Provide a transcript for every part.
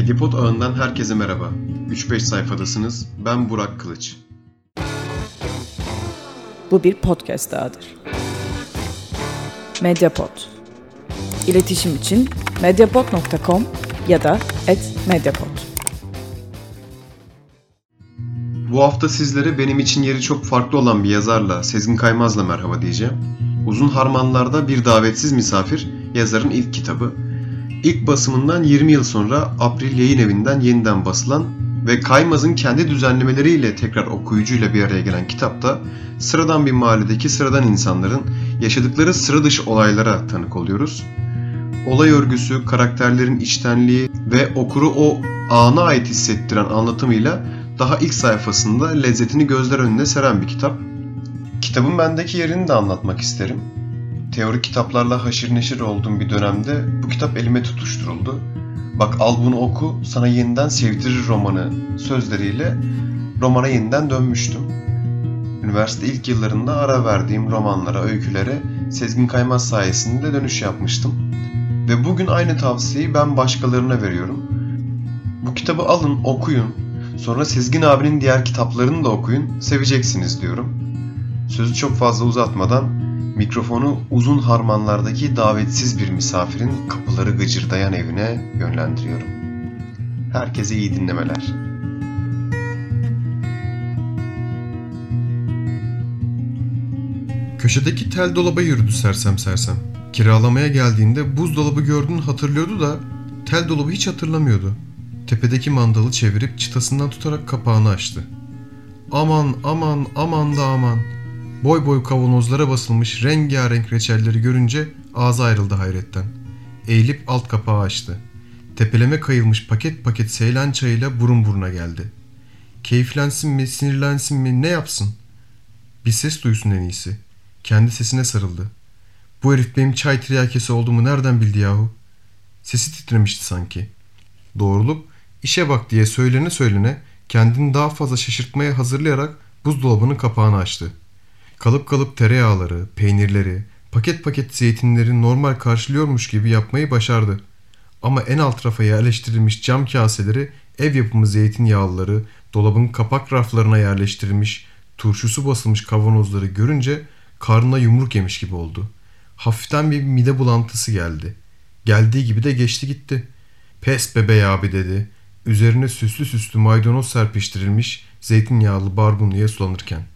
Medyapod ağından herkese merhaba. 3-5 sayfadasınız. Ben Burak Kılıç. Bu bir podcast dahadır. Mediapod. İletişim için mediapod.com ya da @mediapod. Bu hafta sizlere benim için yeri çok farklı olan bir yazarla, Sezgin Kaymaz'la merhaba diyeceğim. Uzun Harmanlar'da Bir Davetsiz Misafir, yazarın ilk kitabı. İlk basımından 20 yıl sonra April Yayın Evi'nden yeniden basılan ve Kaymaz'ın kendi düzenlemeleriyle tekrar okuyucuyla bir araya gelen kitapta sıradan bir mahalledeki sıradan insanların yaşadıkları sıra dışı olaylara tanık oluyoruz. Olay örgüsü, karakterlerin içtenliği ve okuru o ana ait hissettiren anlatımıyla daha ilk sayfasında lezzetini gözler önüne seren bir kitap. Kitabın bendeki yerini de anlatmak isterim. Teorik kitaplarla haşır neşir olduğum bir dönemde bu kitap elime tutuşturuldu. Bak al bunu oku, sana yeniden sevdirir romanı sözleriyle romana yeniden dönmüştüm. Üniversite ilk yıllarında ara verdiğim romanlara, öykülere Sezgin Kaymaz sayesinde dönüş yapmıştım. Ve bugün aynı tavsiyeyi ben başkalarına veriyorum. Bu kitabı alın, okuyun. Sonra Sezgin abinin diğer kitaplarını da okuyun, seveceksiniz diyorum. Sözü çok fazla uzatmadan mikrofonu uzun harmanlardaki davetsiz bir misafirin kapıları gıcırdayan evine yönlendiriyorum. Herkese iyi dinlemeler. Köşedeki tel dolaba yürüdü sersem sersem. Kiralamaya geldiğinde buzdolabı gördüğünü hatırlıyordu da tel dolabı hiç hatırlamıyordu. Tepedeki mandalı çevirip çıtasından tutarak kapağını açtı. Aman aman aman da aman. Boy boy kavanozlara basılmış rengarenk reçelleri görünce ağzı ayrıldı hayretten. Eğilip alt kapağı açtı. Tepeleme kayılmış paket paket seylan çayıyla burun buruna geldi. Keyiflensin mi, sinirlensin mi, ne yapsın? Bir ses duysun en iyisi. Kendi sesine sarıldı. Bu herif benim çay tiryakesi olduğumu nereden bildi yahu? Sesi titremişti sanki. Doğrulup işe bak diye söylene söylene kendini daha fazla şaşırtmaya hazırlayarak buzdolabının kapağını açtı. Kalıp kalıp tereyağları, peynirleri, paket paket zeytinleri normal karşılıyormuş gibi yapmayı başardı. Ama en alt rafa yerleştirilmiş cam kaseleri, ev yapımı zeytinyağlıları, dolabın kapak raflarına yerleştirilmiş, turşusu basılmış kavanozları görünce karnına yumruk yemiş gibi oldu. Hafiften bir mide bulantısı geldi. Geldiği gibi de geçti gitti. Pes bebe abi dedi. Üzerine süslü süslü maydanoz serpiştirilmiş zeytinyağlı barbunluya sulanırken.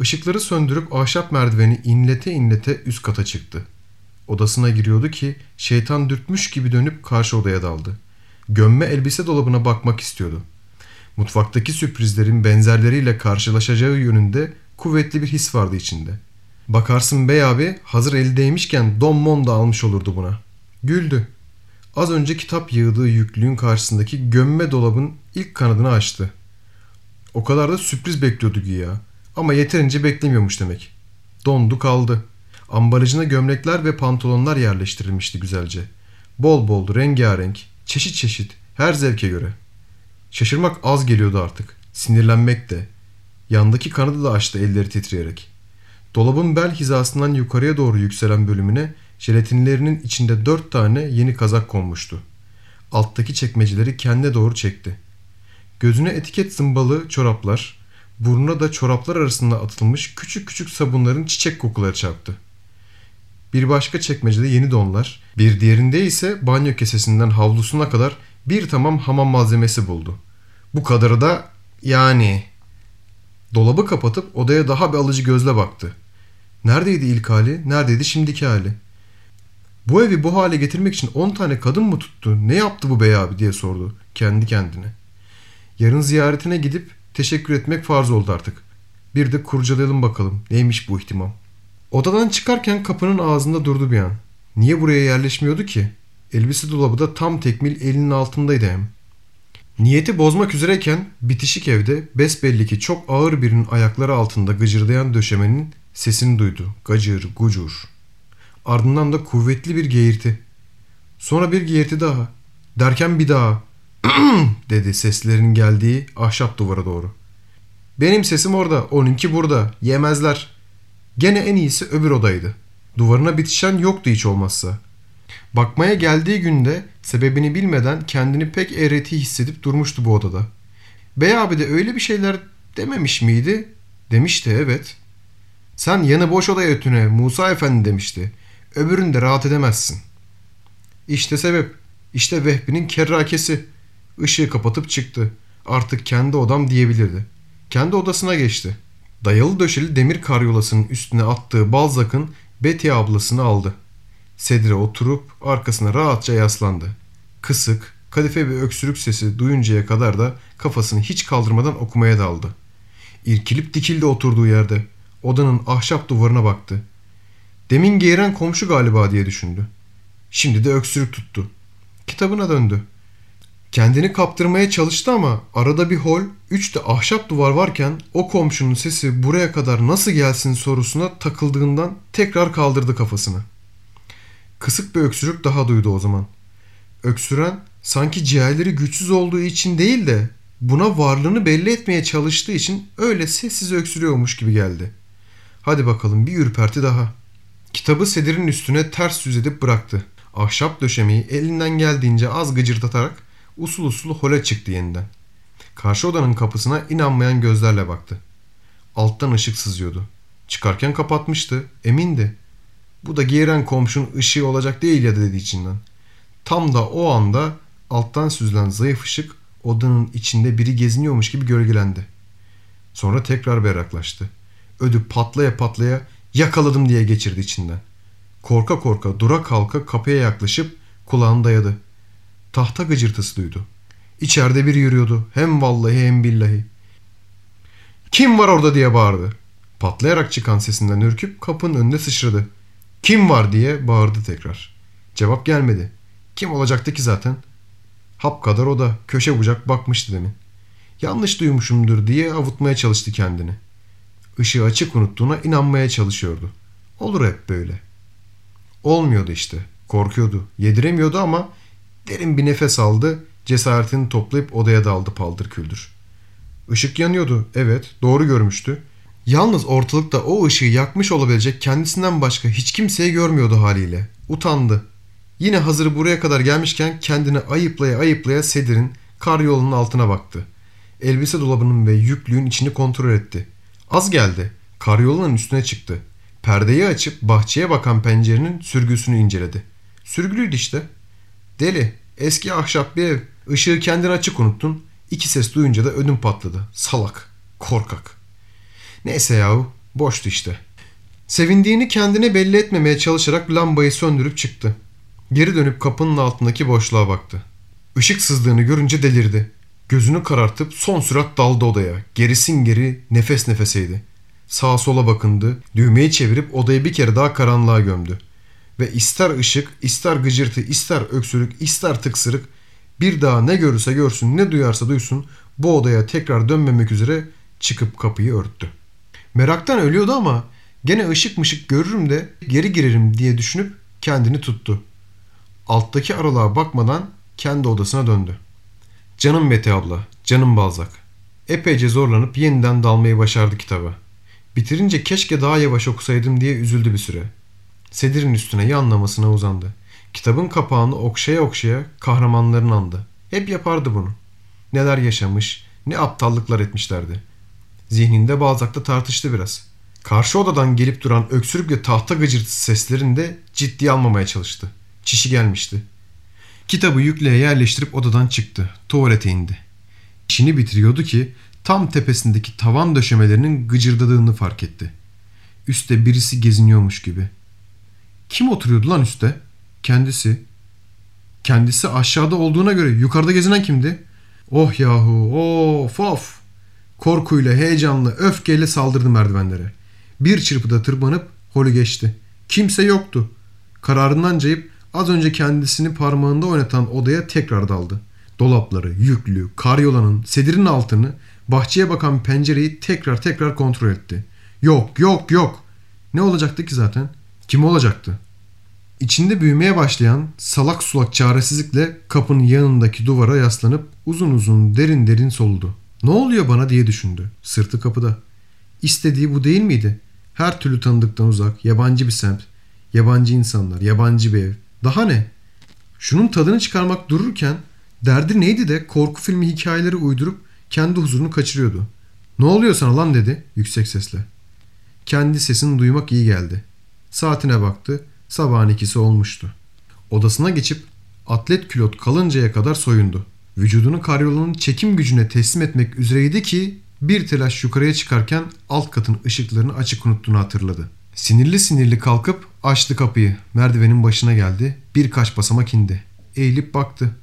Işıkları söndürüp ahşap merdiveni inlete inlete üst kata çıktı. Odasına giriyordu ki şeytan dürtmüş gibi dönüp karşı odaya daldı. Gömme elbise dolabına bakmak istiyordu. Mutfaktaki sürprizlerin benzerleriyle karşılaşacağı yönünde kuvvetli bir his vardı içinde. Bakarsın bey abi hazır eldeymişken don mon da almış olurdu buna. Güldü. Az önce kitap yığdığı yüklüğün karşısındaki gömme dolabın ilk kanadını açtı. O kadar da sürpriz bekliyordu güya. Ama yeterince beklemiyormuş demek. Dondu kaldı. Ambalajına gömlekler ve pantolonlar yerleştirilmişti güzelce. Bol bol, rengarenk, çeşit çeşit, her zevke göre. Şaşırmak az geliyordu artık. Sinirlenmek de. Yandaki kanadı da açtı elleri titreyerek. Dolabın bel hizasından yukarıya doğru yükselen bölümüne jelatinlerinin içinde dört tane yeni kazak konmuştu. Alttaki çekmeceleri kendine doğru çekti. Gözüne etiket zımbalı çoraplar, burnuna da çoraplar arasında atılmış küçük küçük sabunların çiçek kokuları çarptı. Bir başka çekmecede yeni donlar, bir diğerinde ise banyo kesesinden havlusuna kadar bir tamam hamam malzemesi buldu. Bu kadarı da yani... Dolabı kapatıp odaya daha bir alıcı gözle baktı. Neredeydi ilk hali, neredeydi şimdiki hali? Bu evi bu hale getirmek için 10 tane kadın mı tuttu, ne yaptı bu bey abi diye sordu kendi kendine. Yarın ziyaretine gidip teşekkür etmek farz oldu artık. Bir de kurcalayalım bakalım neymiş bu ihtimam. Odadan çıkarken kapının ağzında durdu bir an. Niye buraya yerleşmiyordu ki? Elbise dolabı da tam tekmil elinin altındaydı hem. Niyeti bozmak üzereyken bitişik evde besbelli ki çok ağır birinin ayakları altında gıcırdayan döşemenin sesini duydu. Gacır, gucur. Ardından da kuvvetli bir geğirti. Sonra bir geğirti daha. Derken bir daha. dedi seslerin geldiği ahşap duvara doğru. Benim sesim orada, onunki burada. Yemezler. Gene en iyisi öbür odaydı. Duvarına bitişen yoktu hiç olmazsa. Bakmaya geldiği günde sebebini bilmeden kendini pek eğreti hissedip durmuştu bu odada. Bey abi de öyle bir şeyler dememiş miydi? Demişti evet. Sen yanı boş odaya ötüne Musa Efendi demişti. Öbüründe rahat edemezsin. İşte sebep. İşte Vehbi'nin kerrakesi. Işığı kapatıp çıktı. Artık kendi odam diyebilirdi. Kendi odasına geçti. Dayalı döşeli demir karyolasının üstüne attığı Balzac'ın Betty ablasını aldı. Sedire oturup arkasına rahatça yaslandı. Kısık, kadife bir öksürük sesi duyuncaya kadar da kafasını hiç kaldırmadan okumaya daldı. İrkilip dikildi oturduğu yerde. Odanın ahşap duvarına baktı. Demin geğiren komşu galiba diye düşündü. Şimdi de öksürük tuttu. Kitabına döndü. Kendini kaptırmaya çalıştı ama arada bir hol, üç de ahşap duvar varken o komşunun sesi buraya kadar nasıl gelsin sorusuna takıldığından tekrar kaldırdı kafasını. Kısık bir öksürük daha duydu o zaman. Öksüren sanki ciğerleri güçsüz olduğu için değil de buna varlığını belli etmeye çalıştığı için öyle sessiz öksürüyormuş gibi geldi. Hadi bakalım bir ürperti daha. Kitabı sedirin üstüne ters yüz edip bıraktı. Ahşap döşemeyi elinden geldiğince az gıcırdatarak usul usul hole çıktı yeniden. Karşı odanın kapısına inanmayan gözlerle baktı. Alttan ışık sızıyordu. Çıkarken kapatmıştı, emindi. Bu da giren komşun ışığı olacak değil ya dedi içinden. Tam da o anda alttan süzülen zayıf ışık odanın içinde biri geziniyormuş gibi gölgelendi. Sonra tekrar berraklaştı. Ödü patlaya patlaya yakaladım diye geçirdi içinden. Korka korka dura kalka kapıya yaklaşıp kulağını dayadı. Tahta gıcırtısı duydu. İçeride biri yürüyordu. Hem vallahi hem billahi. Kim var orada diye bağırdı. Patlayarak çıkan sesinden ürküp kapının önünde sıçradı. Kim var diye bağırdı tekrar. Cevap gelmedi. Kim olacaktı ki zaten? Hap kadar o da köşe bucak bakmıştı demin. Yanlış duymuşumdur diye avutmaya çalıştı kendini. Işığı açık unuttuğuna inanmaya çalışıyordu. Olur hep böyle. Olmuyordu işte. Korkuyordu. Yediremiyordu ama derin bir nefes aldı. Cesaretini toplayıp odaya daldı paldır küldür. Işık yanıyordu. Evet doğru görmüştü. Yalnız ortalıkta o ışığı yakmış olabilecek kendisinden başka hiç kimseyi görmüyordu haliyle. Utandı. Yine hazır buraya kadar gelmişken kendini ayıplaya ayıplaya Sedir'in kar yolunun altına baktı. Elbise dolabının ve yüklüğün içini kontrol etti. Az geldi. Karyolunun üstüne çıktı. Perdeyi açıp bahçeye bakan pencerenin sürgüsünü inceledi. Sürgülüydü işte. Deli. Eski ahşap bir ev. Işığı kendin açık unuttun. İki ses duyunca da ödüm patladı. Salak. Korkak. Neyse yahu. Boştu işte. Sevindiğini kendine belli etmemeye çalışarak lambayı söndürüp çıktı. Geri dönüp kapının altındaki boşluğa baktı. Işık sızdığını görünce delirdi. Gözünü karartıp son sürat daldı odaya. Gerisin geri nefes nefeseydi. Sağa sola bakındı. Düğmeyi çevirip odayı bir kere daha karanlığa gömdü. Ve ister ışık, ister gıcırtı, ister öksürük, ister tıksırık bir daha ne görürse görsün, ne duyarsa duysun bu odaya tekrar dönmemek üzere çıkıp kapıyı örttü. Meraktan ölüyordu ama gene ışık mışık görürüm de geri girerim diye düşünüp kendini tuttu. Alttaki aralığa bakmadan kendi odasına döndü. Canım Mete abla, canım Balzak. Epeyce zorlanıp yeniden dalmayı başardı kitaba. Bitirince keşke daha yavaş okusaydım diye üzüldü bir süre. Sedirin üstüne yanlamasına uzandı. Kitabın kapağını okşaya okşaya kahramanların andı. Hep yapardı bunu. Neler yaşamış, ne aptallıklar etmişlerdi. Zihninde Balzac'ta tartıştı biraz. Karşı odadan gelip duran öksürük ve tahta gıcırtısı seslerini de ciddiye almamaya çalıştı. Çişi gelmişti. Kitabı yükleye yerleştirip odadan çıktı. Tuvalete indi. İşini bitiriyordu ki tam tepesindeki tavan döşemelerinin gıcırdadığını fark etti. Üste birisi geziniyormuş gibi. Kim oturuyordu lan üstte? Kendisi. Kendisi aşağıda olduğuna göre yukarıda gezinen kimdi? Oh yahu of of. Korkuyla, heyecanla, öfkeyle saldırdı merdivenlere. Bir çırpıda tırmanıp holü geçti. Kimse yoktu. Kararından cayıp az önce kendisini parmağında oynatan odaya tekrar daldı. Dolapları, yüklü, karyolanın, sedirin altını, bahçeye bakan pencereyi tekrar tekrar kontrol etti. Yok, yok, yok. Ne olacaktı ki zaten? Kim olacaktı? İçinde büyümeye başlayan salak sulak çaresizlikle kapının yanındaki duvara yaslanıp uzun uzun derin derin soludu. Ne oluyor bana diye düşündü. Sırtı kapıda. İstediği bu değil miydi? Her türlü tanıdıktan uzak, yabancı bir semt, yabancı insanlar, yabancı bir ev. Daha ne? Şunun tadını çıkarmak dururken derdi neydi de korku filmi hikayeleri uydurup kendi huzurunu kaçırıyordu. Ne oluyor sana lan dedi yüksek sesle. Kendi sesini duymak iyi geldi. Saatine baktı. Sabahın ikisi olmuştu. Odasına geçip atlet külot kalıncaya kadar soyundu. Vücudunu karyolanın çekim gücüne teslim etmek üzereydi ki bir telaş yukarıya çıkarken alt katın ışıklarını açık unuttuğunu hatırladı. Sinirli sinirli kalkıp açtı kapıyı. Merdivenin başına geldi. Birkaç basamak indi. Eğilip baktı.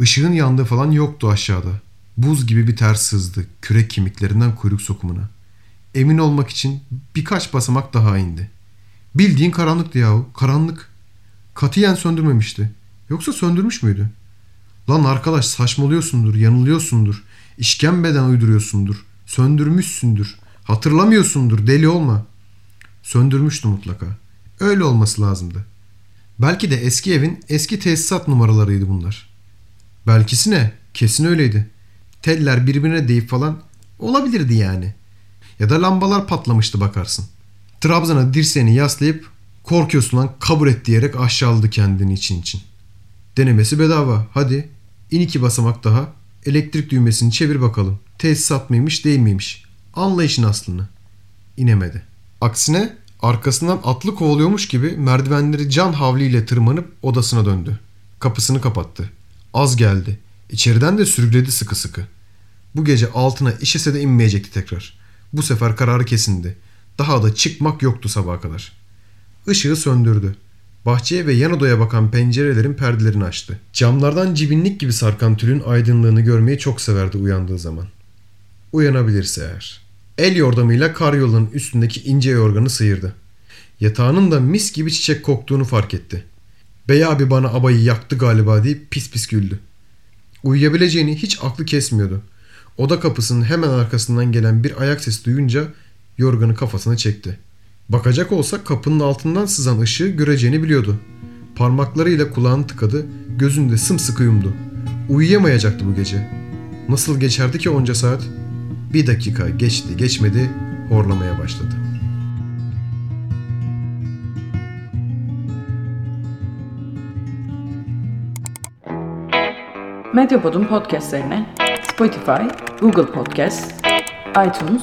Işığın yandığı falan yoktu aşağıda. Buz gibi bir ter sızdı kürek kemiklerinden kuyruk sokumuna. Emin olmak için birkaç basamak daha indi. Bildiğin karanlıktı yahu. Karanlık. Katiyen söndürmemişti. Yoksa söndürmüş müydü? Lan arkadaş saçmalıyorsundur, yanılıyorsundur. İşkembeden uyduruyorsundur. Söndürmüşsündür. Hatırlamıyorsundur, deli olma. Söndürmüştü mutlaka. Öyle olması lazımdı. Belki de eski evin eski tesisat numaralarıydı bunlar. Belkisi ne? Kesin öyleydi. Teller birbirine deyip falan olabilirdi yani. Ya da lambalar patlamıştı bakarsın. Trabzan'a dirseğini yaslayıp korkuyorsun lan kabul et diyerek aşağıladı kendini için için. Denemesi bedava. Hadi in iki basamak daha. Elektrik düğmesini çevir bakalım. Tesisat mıymış değil miymiş? Anla işin aslını. İnemedi. Aksine arkasından atlı kovalıyormuş gibi merdivenleri can havliyle tırmanıp odasına döndü. Kapısını kapattı. Az geldi. İçeriden de sürükledi sıkı sıkı. Bu gece altına işese de inmeyecekti tekrar. Bu sefer kararı kesindi. Daha da çıkmak yoktu sabaha kadar. Işığı söndürdü. Bahçeye ve yan odaya bakan pencerelerin perdelerini açtı. Camlardan cibinlik gibi sarkan tülün aydınlığını görmeyi çok severdi uyandığı zaman. Uyanabilirse eğer. El yordamıyla karyolunun üstündeki ince yorganı sıyırdı. Yatağının da mis gibi çiçek koktuğunu fark etti. Bey abi bana abayı yaktı galiba deyip pis pis güldü. Uyuyabileceğini hiç aklı kesmiyordu. Oda kapısının hemen arkasından gelen bir ayak sesi duyunca yorganı kafasına çekti. Bakacak olsa kapının altından sızan ışığı göreceğini biliyordu. Parmaklarıyla kulağını tıkadı, gözünde sımsıkı yumdu. Uyuyamayacaktı bu gece. Nasıl geçerdi ki onca saat? Bir dakika geçti geçmedi horlamaya başladı. Medyapod'un podcastlerine Spotify, Google Podcast, iTunes